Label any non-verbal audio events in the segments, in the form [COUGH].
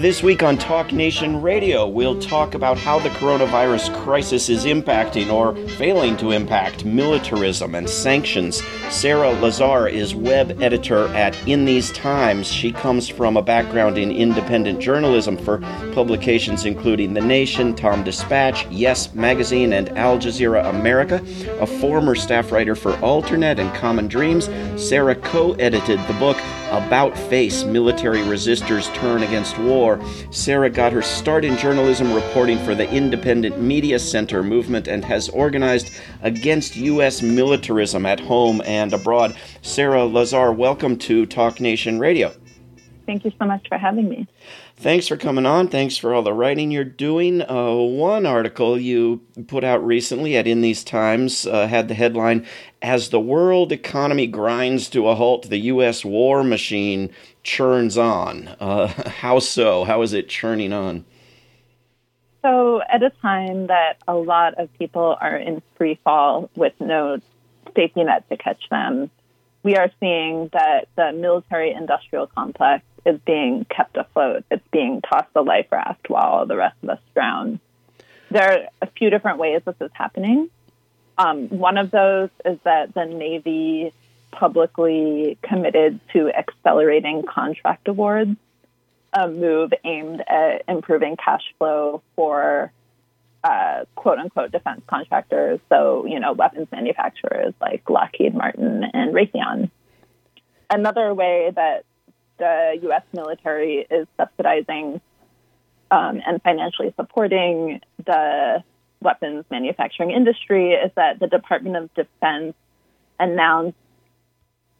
This week on Talk Nation Radio, we'll talk about how the coronavirus crisis is impacting or failing to impact militarism and sanctions. Sarah Lazare is web editor at In These Times. She comes from a background in independent journalism for publications including The Nation, TomDispatch, Yes Magazine, and Al Jazeera America. A former staff writer for Alternet and Common Dreams, Sarah co edited the book About Face Military Resisters Turn Against War. Sarah got her start in journalism reporting for the Independent Media Center movement and has organized against U.S. militarism at home and abroad. Sarah Lazare, welcome to Talk Nation Radio. Thank you so much for having me. Thanks for coming on. Thanks for all the writing you're doing. Uh, one article you put out recently at In These Times uh, had the headline As the world economy grinds to a halt, the U.S. war machine churns on. Uh, [LAUGHS] how so? How is it churning on? So, at a time that a lot of people are in free fall with no safety net to catch them, we are seeing that the military industrial complex is being kept afloat. It's being tossed a life raft while the rest of us drown. There are a few different ways this is happening. Um, one of those is that the Navy publicly committed to accelerating contract awards, a move aimed at improving cash flow for uh, quote unquote defense contractors. So, you know, weapons manufacturers like Lockheed Martin and Raytheon. Another way that the U.S. military is subsidizing um, and financially supporting the weapons manufacturing industry is that the Department of Defense announced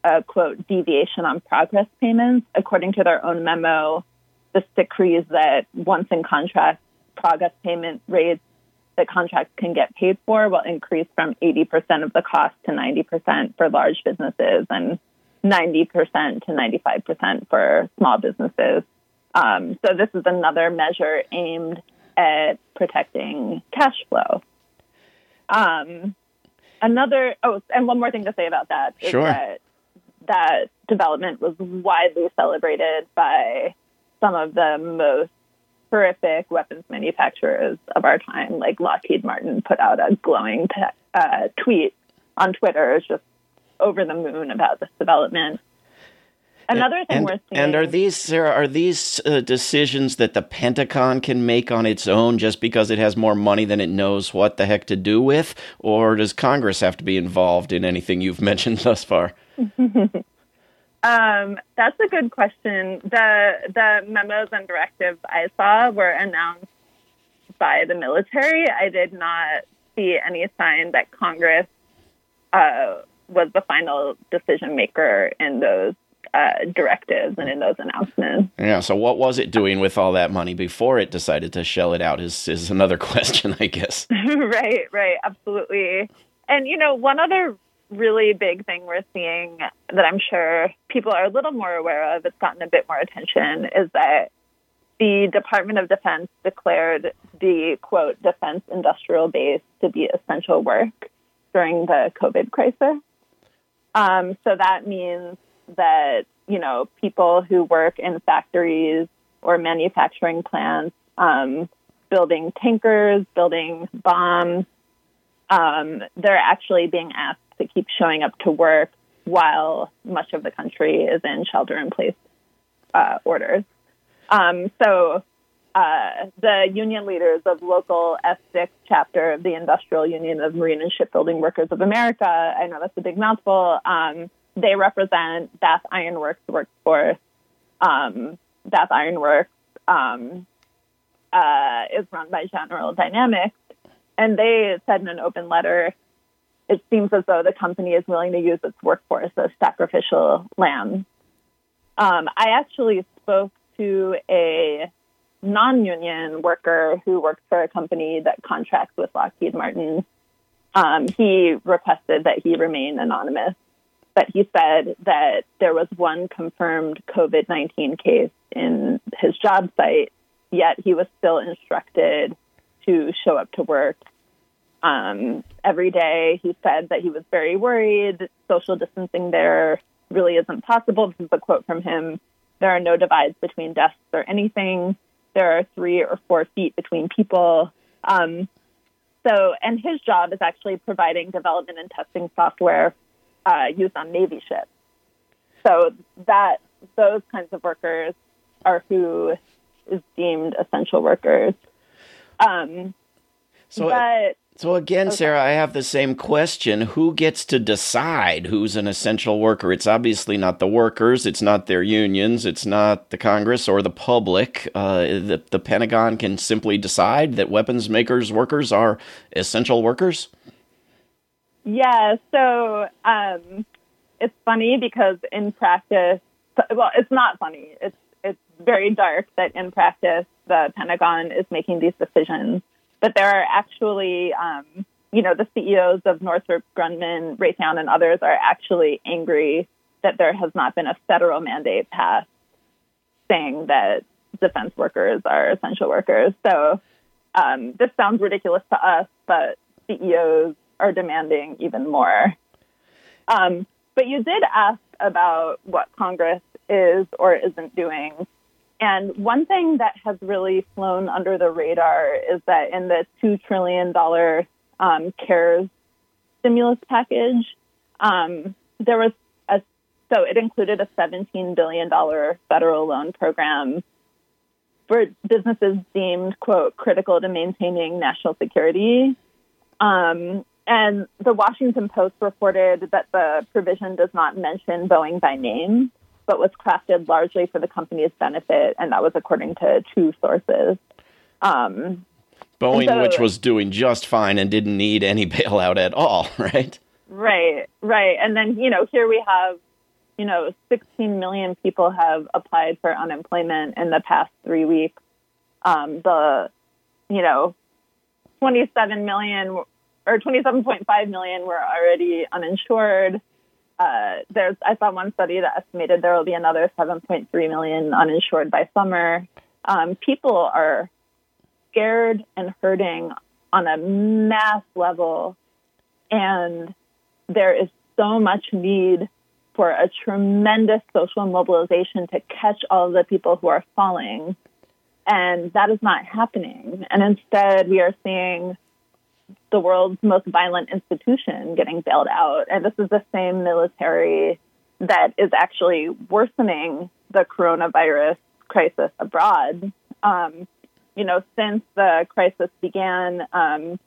a quote deviation on progress payments. According to their own memo, this decrees that once in contract, progress payment rates that contracts can get paid for will increase from 80% of the cost to 90% for large businesses and 90% to 95% for small businesses. Um, so this is another measure aimed at protecting cash flow. Um, another, oh, and one more thing to say about that is sure. that that development was widely celebrated by some of the most horrific weapons manufacturers of our time, like Lockheed Martin, put out a glowing uh, tweet on Twitter, just over the moon about this development. Another thing and, we're seeing. And are these Sarah? Are these uh, decisions that the Pentagon can make on its own just because it has more money than it knows what the heck to do with, or does Congress have to be involved in anything you've [LAUGHS] mentioned thus far? [LAUGHS] um, that's a good question. The the memos and directives I saw were announced by the military. I did not see any sign that Congress uh, was the final decision maker in those uh, directives and in those announcements. Yeah. So, what was it doing with all that money before it decided to shell it out? Is is another [LAUGHS] question, I guess. [LAUGHS] right. Right. Absolutely. And you know, one other really big thing we're seeing that I'm sure people are a little more aware of, it's gotten a bit more attention, is that the Department of Defense declared the quote defense industrial base to be essential work during the COVID crisis. Um, so that means that, you know, people who work in factories or manufacturing plants, um, building tankers, building bombs, um, they're actually being asked to keep showing up to work while much of the country is in shelter in place uh, orders. Um, so uh, the union leaders of local S6 chapter of the Industrial Union of Marine and Shipbuilding Workers of America, I know that's a big mouthful, um, they represent Bath Iron Works workforce. Um, Bath Iron Works um, uh, is run by General Dynamics, and they said in an open letter, it seems as though the company is willing to use its workforce as sacrificial lambs. Um, I actually spoke to a non-union worker who works for a company that contracts with Lockheed Martin. Um, he requested that he remain anonymous, but he said that there was one confirmed COVID 19 case in his job site, yet he was still instructed to show up to work um, every day. He said that he was very worried. Social distancing there really isn't possible. This is a quote from him. There are no divides between desks or anything. There are three or four feet between people. Um, so, and his job is actually providing development and testing software uh, used on Navy ships. So that those kinds of workers are who is deemed essential workers. Um, so, but, so again, okay. Sarah, I have the same question. Who gets to decide who's an essential worker? It's obviously not the workers. It's not their unions. It's not the Congress or the public. Uh, the, the Pentagon can simply decide that weapons makers workers are essential workers. Yeah. So um, it's funny because in practice, well, it's not funny. It's it's very dark that in practice the Pentagon is making these decisions but there are actually, um, you know, the CEOs of Northrop Grumman, Raytheon, and others are actually angry that there has not been a federal mandate passed saying that defense workers are essential workers. So um, this sounds ridiculous to us, but CEOs are demanding even more. Um, but you did ask about what Congress is or isn't doing. And one thing that has really flown under the radar is that in the $2 trillion um, CARES stimulus package, um, there was a, so it included a $17 billion federal loan program for businesses deemed, quote, critical to maintaining national security. Um, and the Washington Post reported that the provision does not mention Boeing by name but was crafted largely for the company's benefit, and that was according to two sources. Um, Boeing, so, which was doing just fine and didn't need any [LAUGHS] bailout at all, [LAUGHS] right? Right, right. And then, you know, here we have, you know, 16 million people have applied for unemployment in the past three weeks. Um, the, you know, 27 million or 27.5 million were already uninsured uh, there's I saw one study that estimated there will be another 7.3 million uninsured by summer. Um, people are scared and hurting on a mass level, and there is so much need for a tremendous social mobilization to catch all of the people who are falling. And that is not happening. And instead, we are seeing the world's most violent institution getting bailed out. And this is the same military that is actually worsening the coronavirus crisis abroad. Um, you know, since the crisis began, um,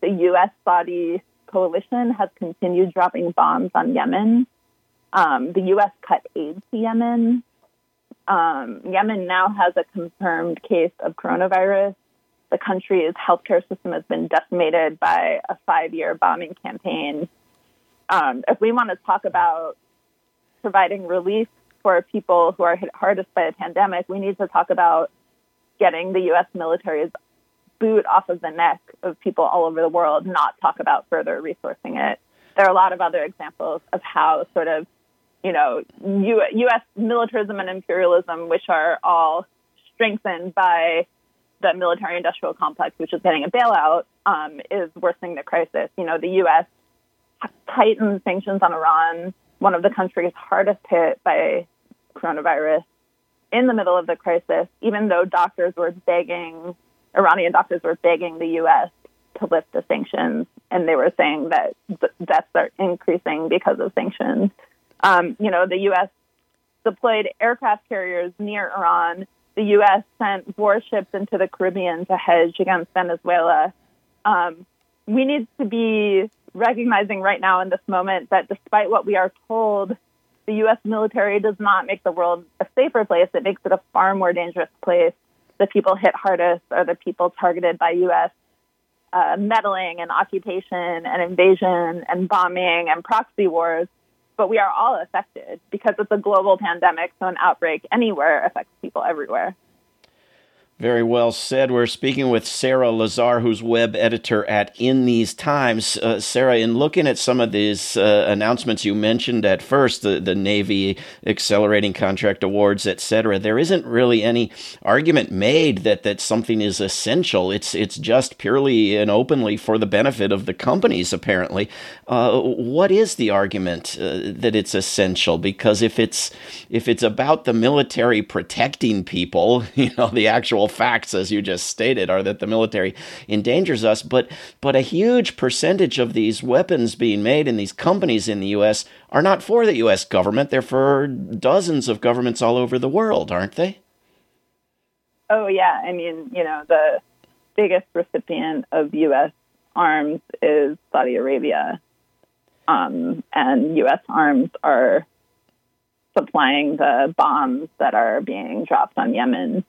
the U.S. Saudi coalition has continued dropping bombs on Yemen. Um, the U.S. cut aid to Yemen. Um, Yemen now has a confirmed case of coronavirus the country's healthcare system has been decimated by a five year bombing campaign. Um, if we want to talk about providing relief for people who are hit hardest by the pandemic, we need to talk about getting the U.S. military's boot off of the neck of people all over the world, not talk about further resourcing it. There are a lot of other examples of how sort of, you know, U- U.S. militarism and imperialism, which are all strengthened by the military industrial complex, which is getting a bailout, um, is worsening the crisis. You know, the U.S. tightened sanctions on Iran, one of the countries hardest hit by coronavirus, in the middle of the crisis, even though doctors were begging, Iranian doctors were begging the U.S. to lift the sanctions, and they were saying that deaths are increasing because of sanctions. Um, you know, the U.S. deployed aircraft carriers near Iran the U.S. sent warships into the Caribbean to hedge against Venezuela. Um, we need to be recognizing right now in this moment that despite what we are told, the U.S. military does not make the world a safer place. It makes it a far more dangerous place. The people hit hardest are the people targeted by U.S. Uh, meddling and occupation and invasion and bombing and proxy wars but we are all affected because it's a global pandemic. So an outbreak anywhere affects people everywhere. Very well said. We're speaking with Sarah Lazare, who's web editor at In These Times. Uh, Sarah, in looking at some of these uh, announcements you mentioned at first, the, the Navy accelerating contract awards, etc., there isn't really any argument made that, that something is essential. It's it's just purely and openly for the benefit of the companies. Apparently, uh, what is the argument uh, that it's essential? Because if it's if it's about the military protecting people, [LAUGHS] you know, the actual facts, as you just stated, are that the military endangers us, but but a huge percentage of these weapons being made in these companies in the U.S. are not for the U.S. government. They're for dozens of governments all over the world, aren't they? Oh yeah, I mean, you know, the biggest recipient of U.S. arms is Saudi Arabia, um, and U.S. arms are supplying the bombs that are being dropped on Yemen.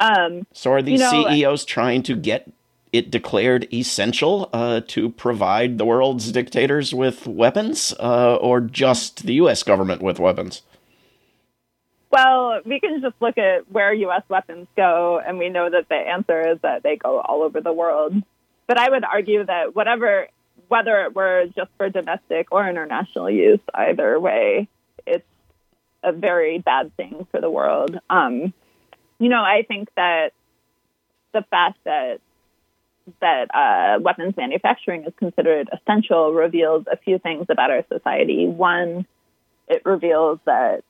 Um, so are these you know, CEOs trying to get it declared essential uh, to provide the world's dictators with weapons, uh, or just the U.S. government with weapons? Well, we can just look at where U.S. weapons go, and we know that the answer is that they go all over the world. But I would argue that whatever, whether it were just for domestic or international use, either way, it's a very bad thing for the world. Um, you know, I think that the fact that that uh, weapons manufacturing is considered essential reveals a few things about our society. One, it reveals that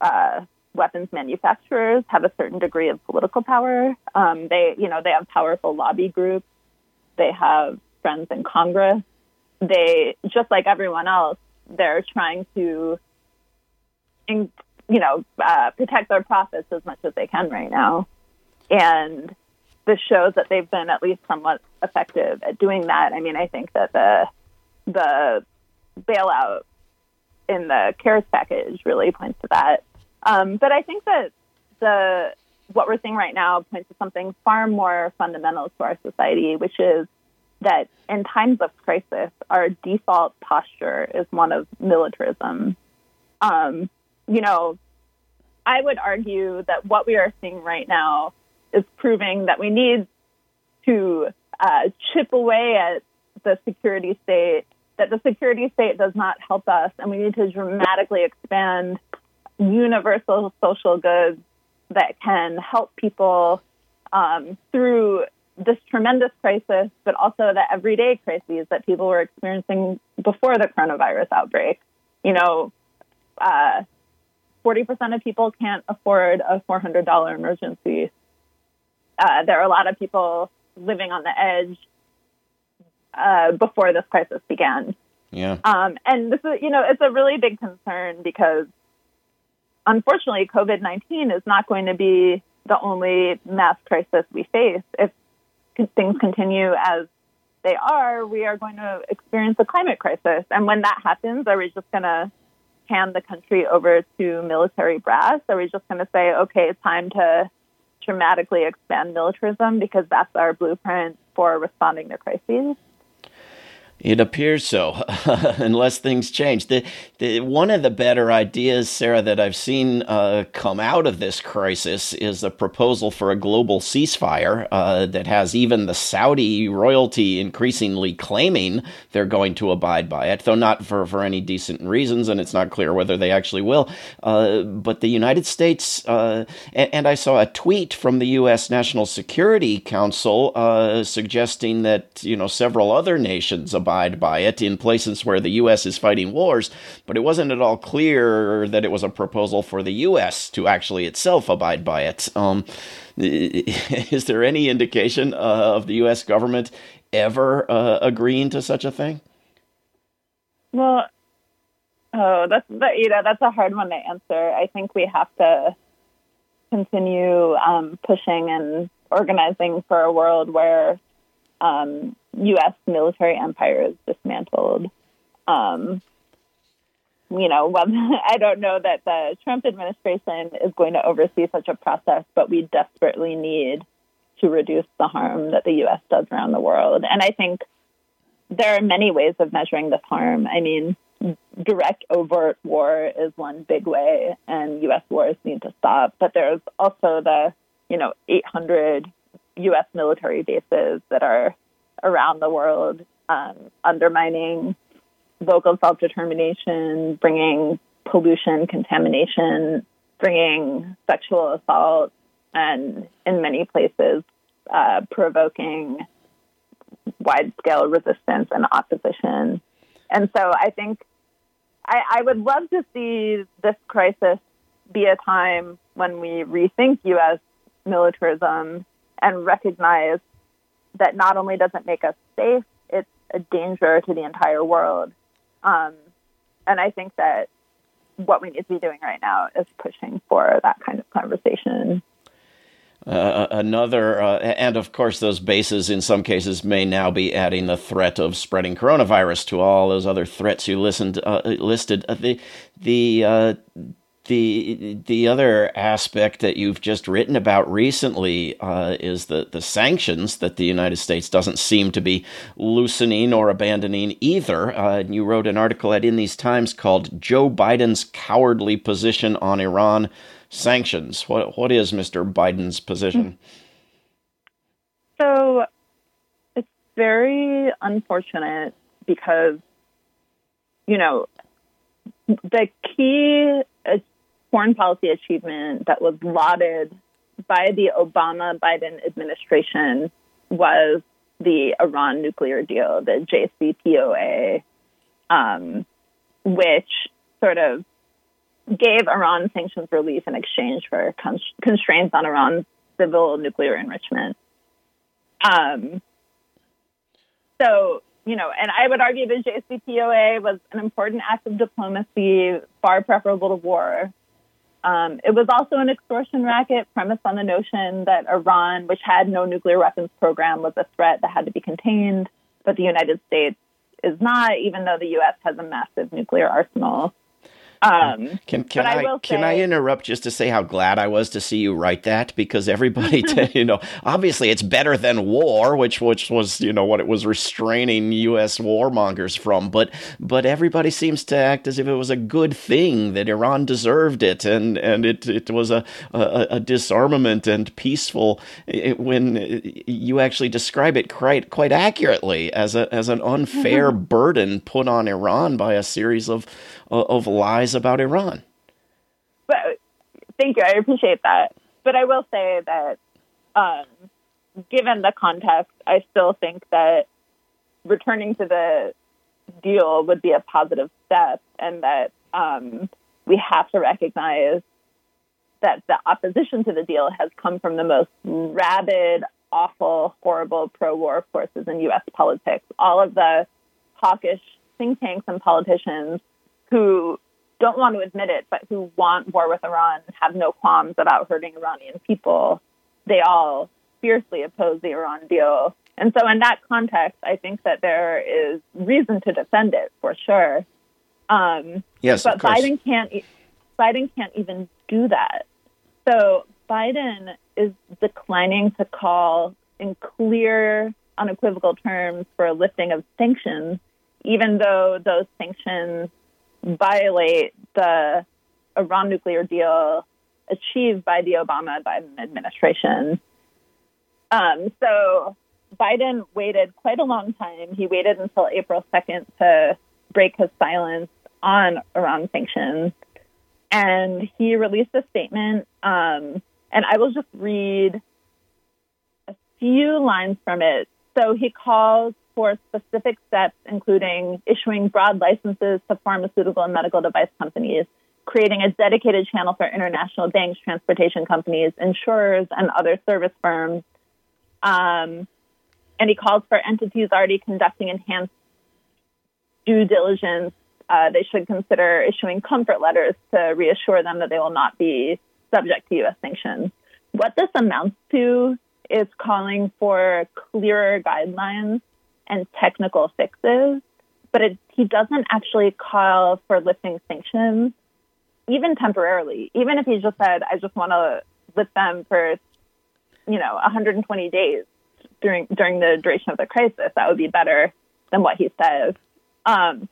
uh, weapons manufacturers have a certain degree of political power. Um, they, you know, they have powerful lobby groups. They have friends in Congress. They, just like everyone else, they're trying to in, you know, uh, protect their profits as much as they can right now. And this shows that they've been at least somewhat effective at doing that. I mean, I think that the the bailout in the CARES package really points to that. Um, but I think that the what we're seeing right now points to something far more fundamental to our society, which is that in times of crisis, our default posture is one of militarism. Um, you know, I would argue that what we are seeing right now is proving that we need to uh, chip away at the security state, that the security state does not help us, and we need to dramatically expand universal social goods that can help people um, through this tremendous crisis, but also the everyday crises that people were experiencing before the coronavirus outbreak. You know, uh, 40% of people can't afford a $400 emergency. Uh, there are a lot of people living on the edge uh, before this crisis began. Yeah. Um, and this is, you know, it's a really big concern because unfortunately, COVID 19 is not going to be the only mass crisis we face. If things continue as they are, we are going to experience a climate crisis. And when that happens, are we just going to hand the country over to military brass? Are we just going to say, okay, it's time to dramatically expand militarism because that's our blueprint for responding to crises? It appears so, [LAUGHS] unless things change. The, the, one of the better ideas, Sarah, that I've seen uh, come out of this crisis is a proposal for a global ceasefire uh, that has even the Saudi royalty increasingly claiming they're going to abide by it, though not for, for any decent reasons, and it's not clear whether they actually will. Uh, but the United States, uh, and, and, I saw a tweet from the U.S. National Security Council uh, suggesting that you know several other nations abide by it in places where the U.S. is fighting wars, but it wasn't at all clear that it was a proposal for the U.S. to actually itself abide by it. Um, [LAUGHS] is there any indication uh, of the U.S. government ever uh, agreeing to such a thing? Well, oh, that's that, you know that's a hard one to answer. I think we have to continue um, pushing and organizing for a world where um, U.S. military empire is dismantled. Um, you know, well, [LAUGHS] I don't know that the Trump administration is going to oversee such a process, but we desperately need to reduce the harm that the U.S. does around the world. And I think there are many ways of measuring this harm. I mean, direct overt war is one big way, and U.S. wars need to stop. But there's also the you know, 800 U.S. military bases that are around the world, um, undermining local self determination, bringing pollution, contamination, bringing sexual assault, and in many places, uh, provoking wide scale resistance and opposition. And so I think I, I would love to see this crisis be a time when we rethink U.S. militarism and recognize that not only doesn't make us safe, it's a danger to the entire world. Um, and I think that what we need to be doing right now is pushing for that kind of conversation. Uh, another, uh, and of course, those bases in some cases may now be adding the threat of spreading coronavirus to all those other threats you listened uh, listed. Uh, the the uh, the the other aspect that you've just written about recently uh, is the the sanctions that the United States doesn't seem to be loosening or abandoning either. Uh, you wrote an article at In These Times called "Joe Biden's Cowardly Position on Iran Sanctions." What what is Mr. Biden's position? [LAUGHS] So it's very unfortunate because you know the key foreign policy achievement that was lauded by the Obama Biden administration was the Iran nuclear deal, the JCPOA, um, which sort of gave Iran sanctions relief in exchange for con- constraints on Iran's civil nuclear enrichment. Um, so, you know, and I would argue the JCPOA was an important act of diplomacy, far preferable to war. Um, it was also an extortion racket premised on the notion that Iran, which had no nuclear weapons program, was a threat that had to be contained, but the United States is not, even though the U.S. has a massive nuclear arsenal. Um, can can I, I can say, I interrupt just to say how glad I was to see you write that because everybody [LAUGHS] you know obviously it's better than war which which was you know what it was restraining U.S. warmongers from but but everybody seems to act as if it was a good thing that Iran deserved it and and it it was a a, a disarmament and peaceful it, when you actually describe it quite quite accurately as a as an unfair [LAUGHS] burden put on Iran by a series of of lies about Iran. But thank you, I appreciate that. But I will say that, um, given the context, I still think that returning to the deal would be a positive step, and that um, we have to recognize that the opposition to the deal has come from the most rabid, awful, horrible pro-war forces in U.S. politics. All of the hawkish think tanks and politicians who don't want to admit it, but who want war with Iran, have no qualms about hurting Iranian people, they all fiercely oppose the Iran deal. And so, in that context, I think that there is reason to defend it for sure. Um, yes, but Biden can't. Biden can't even do that. So Biden is declining to call in clear, unequivocal terms for a lifting of sanctions, even though those sanctions violate the Iran nuclear deal achieved by the Obama Biden administration. Um, so Biden waited quite a long time. He waited until April 2nd to break his silence on Iran sanctions. And he released a statement. Um, and I will just read a few lines from it. So he calls for specific steps, including issuing broad licenses to pharmaceutical and medical device companies, creating a dedicated channel for international banks, transportation companies, insurers, and other service firms. Um, and he calls for entities already conducting enhanced due diligence. Uh, they should consider issuing comfort letters to reassure them that they will not be subject to U.S. sanctions. What this amounts to is calling for clearer guidelines and technical fixes, but it, he doesn't actually call for lifting sanctions, even temporarily. Even if he just said, I just want to lift them for, you know, 120 days during, during the duration of the crisis, that would be better than what he says. Um,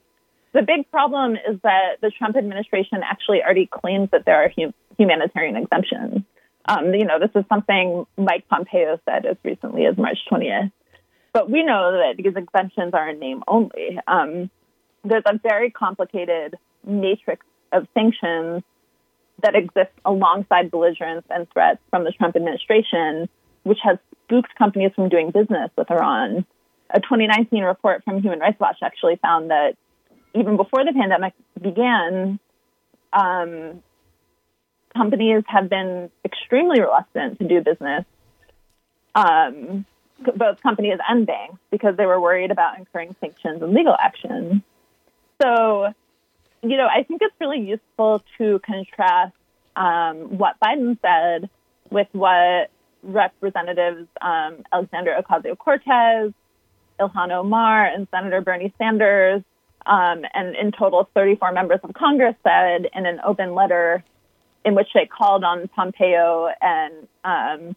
the big problem is that the Trump administration actually already claims that there are hum- humanitarian exemptions. Um, you know, this is something Mike Pompeo said as recently as March 20th. But we know that these exemptions are in name only. Um, there's a very complicated matrix of sanctions that exists alongside belligerence and threats from the Trump administration, which has spooked companies from doing business with Iran. A 2019 report from Human Rights Watch actually found that even before the pandemic began, um, companies have been extremely reluctant to do business, um, both companies and banks, because they were worried about incurring sanctions and legal action. So, you know, I think it's really useful to contrast um, what Biden said with what Representatives um, Alexandria Ocasio Cortez, Ilhan Omar, and Senator Bernie Sanders, um, and in total 34 members of Congress said in an open letter in which they called on Pompeo and um,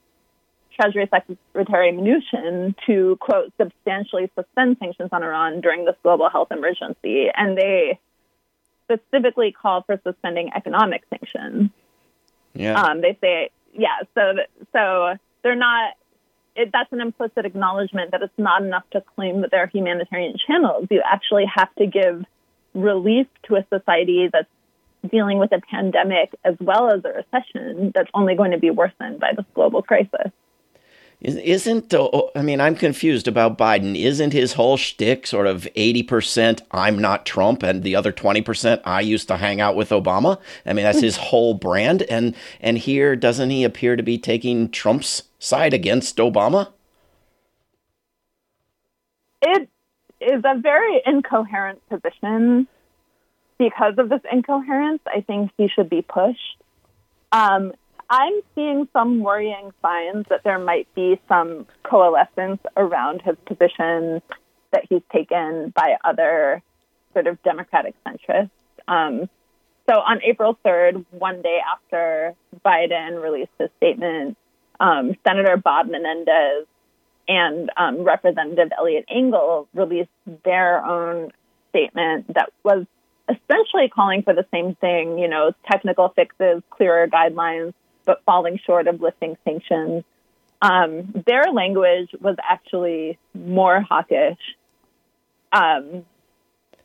Treasury Secretary Mnuchin to, quote, substantially suspend sanctions on Iran during this global health emergency. And they specifically call for suspending economic sanctions. Yeah. Um, they say, yeah, so, so they're not, it, that's an implicit acknowledgement that it's not enough to claim that there are humanitarian channels. You actually have to give relief to a society that's dealing with a pandemic as well as a recession that's only going to be worsened by this global crisis. Isn't I mean I'm confused about Biden. Isn't his whole shtick sort of eighty percent I'm not Trump and the other twenty percent I used to hang out with Obama? I mean that's his whole brand. And and here doesn't he appear to be taking Trump's side against Obama? It is a very incoherent position. Because of this incoherence, I think he should be pushed. Um, I'm seeing some worrying signs that there might be some coalescence around his position that he's taken by other sort of Democratic centrists. Um, so on April 3rd, one day after Biden released his statement, um, Senator Bob Menendez and um, Representative Eliot Engel released their own statement that was essentially calling for the same thing, you know, technical fixes, clearer guidelines, but falling short of lifting sanctions. Um, their language was actually more hawkish. Um,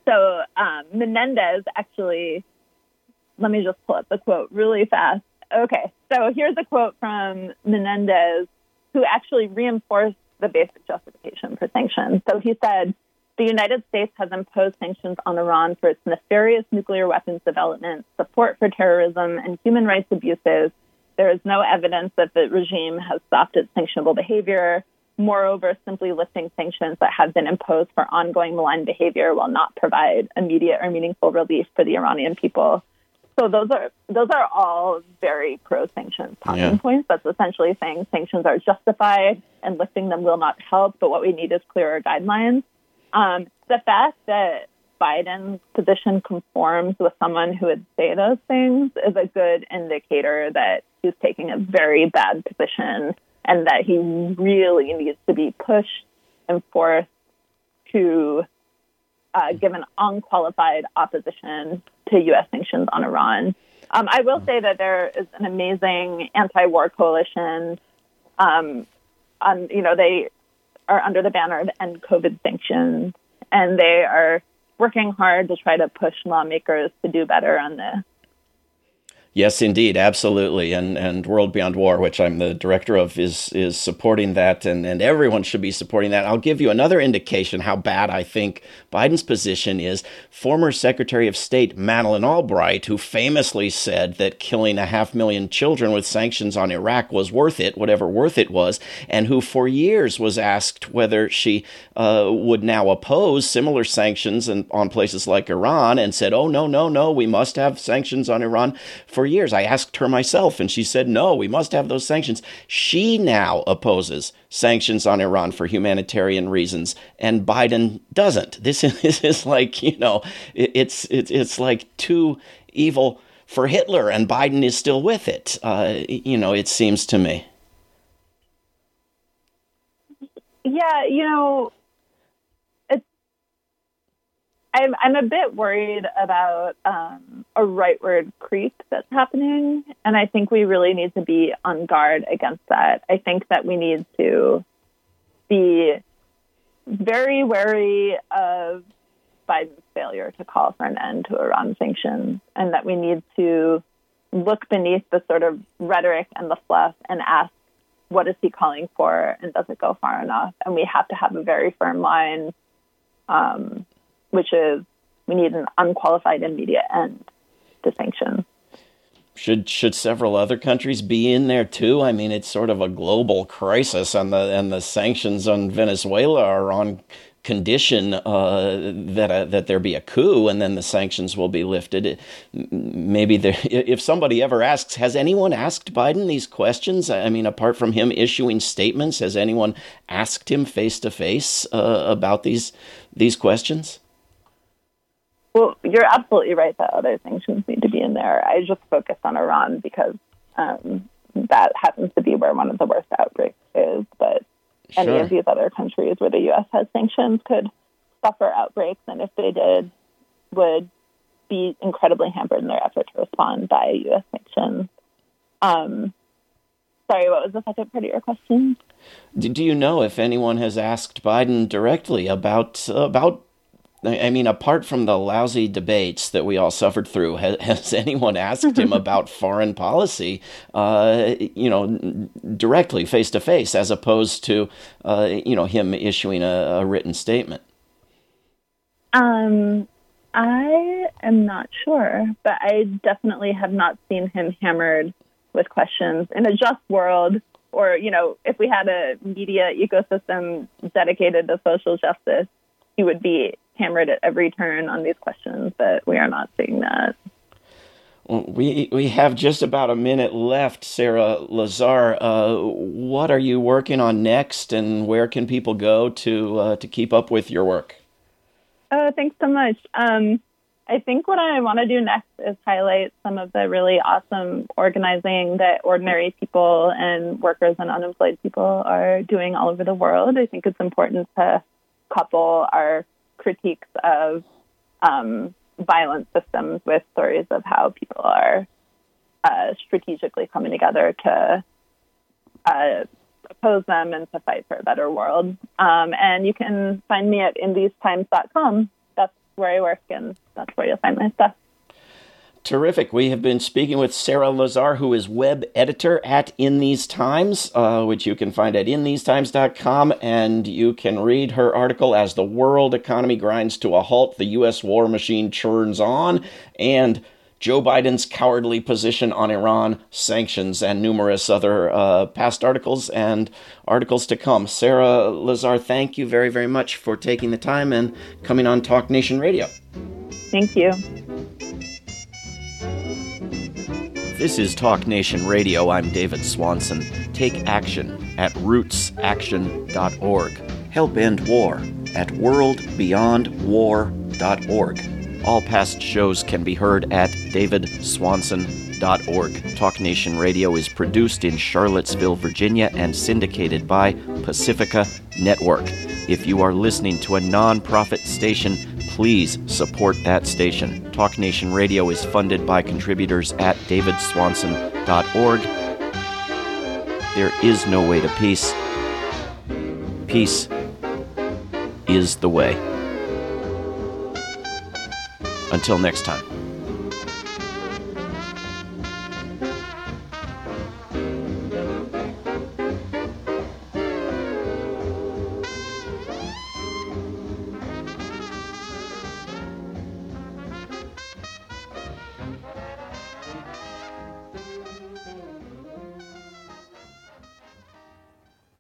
so um, Menendez actually, let me just pull up the quote really fast. Okay, so here's a quote from Menendez, who actually reinforced the basic justification for sanctions. So he said, the United States has imposed sanctions on Iran for its nefarious nuclear weapons development, support for terrorism, and human rights abuses, there is no evidence that the regime has stopped its sanctionable behavior. Moreover, simply lifting sanctions that have been imposed for ongoing malign behavior will not provide immediate or meaningful relief for the Iranian people. So those are those are all very pro sanctions talking yeah. points. That's essentially saying sanctions are justified and lifting them will not help, but what we need is clearer guidelines. Um, the fact that Biden's position conforms with someone who would say those things is a good indicator that he's taking a very bad position and that he really needs to be pushed and forced to uh, give an unqualified opposition to U.S. sanctions on Iran. Um, I will say that there is an amazing anti-war coalition. Um, on, you know, they are under the banner of End COVID Sanctions, and they are working hard to try to push lawmakers to do better on this. Yes, indeed, absolutely, and and World Beyond War, which I'm the director of, is is supporting that, and and everyone should be supporting that. I'll give you another indication how bad I think Biden's position is. Former Secretary of State Madeleine Albright, who famously said that killing a half million children with sanctions on Iraq was worth it, whatever worth it was, and who for years was asked whether she uh, would now oppose similar sanctions and on places like Iran, and said, "Oh no, no, no, we must have sanctions on Iran." For for years. I asked her myself, and she said, no, we must have those sanctions. She now opposes sanctions on Iran for humanitarian reasons, and Biden doesn't. This is, is like, you know, it's, it's, it's like too evil for Hitler, and Biden is still with it. Uh, you know, it seems to me. Yeah, you know, I'm I'm a bit worried about um, a rightward creep that's happening. And I think we really need to be on guard against that. I think that we need to be very wary of Biden's failure to call for an end to Iran sanctions and that we need to look beneath the sort of rhetoric and the fluff and ask, what is he calling for and does it go far enough? And we have to have a very firm line, um, which is we need an unqualified immediate end to sanctions. Should should several other countries be in there too? I mean, it's sort of a global crisis, and the and the sanctions on Venezuela are on condition uh, that a, that there be a coup, and then the sanctions will be lifted. Maybe there, [LAUGHS] if somebody ever asks, has anyone asked Biden these questions? I mean, apart from him issuing statements, has anyone asked him face to face about these these questions? Well, you're absolutely right that other sanctions need to be in there. I just focused on Iran because um, that happens to be where one of the worst outbreaks is. But sure. any of these other countries where the U.S. has sanctions could suffer outbreaks, and if they did, would be incredibly hampered in their effort to respond by U.S. sanctions. Um, sorry, what was the second part of your question? Do you know if anyone has asked Biden directly about about I mean, apart from the lousy debates that we all suffered through, has, [LAUGHS] has anyone asked him [LAUGHS] about foreign policy, uh, you know, directly, face to face, as opposed to, uh, you know, him issuing a, a, written statement? Um, I am not sure, but I definitely have not seen him hammered with questions in a just world. Or, you know, if we had a media ecosystem dedicated to social justice, he would be hammered at every turn on these questions, but we are not seeing that. We we have just about a minute left, Sarah Lazare. Uh, what are you working on next, and where can people go to uh, to keep up with your work? Oh, thanks so much. Um, I think what I want to do next is highlight some of the really awesome organizing that ordinary people and workers and unemployed people are doing all over the world. I think it's important to couple our critiques of um, violent systems with stories of how people are uh, strategically coming together to uh, oppose them and to fight for a better world. Um, and you can find me at inthesetimes.com. That's where I work, and that's where you'll find my stuff. Terrific. We have been speaking with Sarah Lazare, who is web editor at In These Times, uh, which you can find at inthesetimes.com. And you can read her article as the world economy grinds to a halt, the U.S. war machine churns on, and Joe Biden's cowardly position on Iran, sanctions, and numerous other uh, past articles and articles to come. Sarah Lazare, thank you very, very much for taking the time and coming on Talk Nation Radio. Thank you. This is Talk Nation Radio. I'm David Swanson. Take action at rootsaction.org. Help end war at worldbeyondwar.org. All past shows can be heard at davidswanson.org. Talk Nation Radio is produced in Charlottesville, Virginia, and syndicated by Pacifica Network. If you are listening to a nonprofit station, please support that station. Talk Nation Radio is funded by contributors at davidswanson.org. There is no way to peace. Peace is the way. Until next time.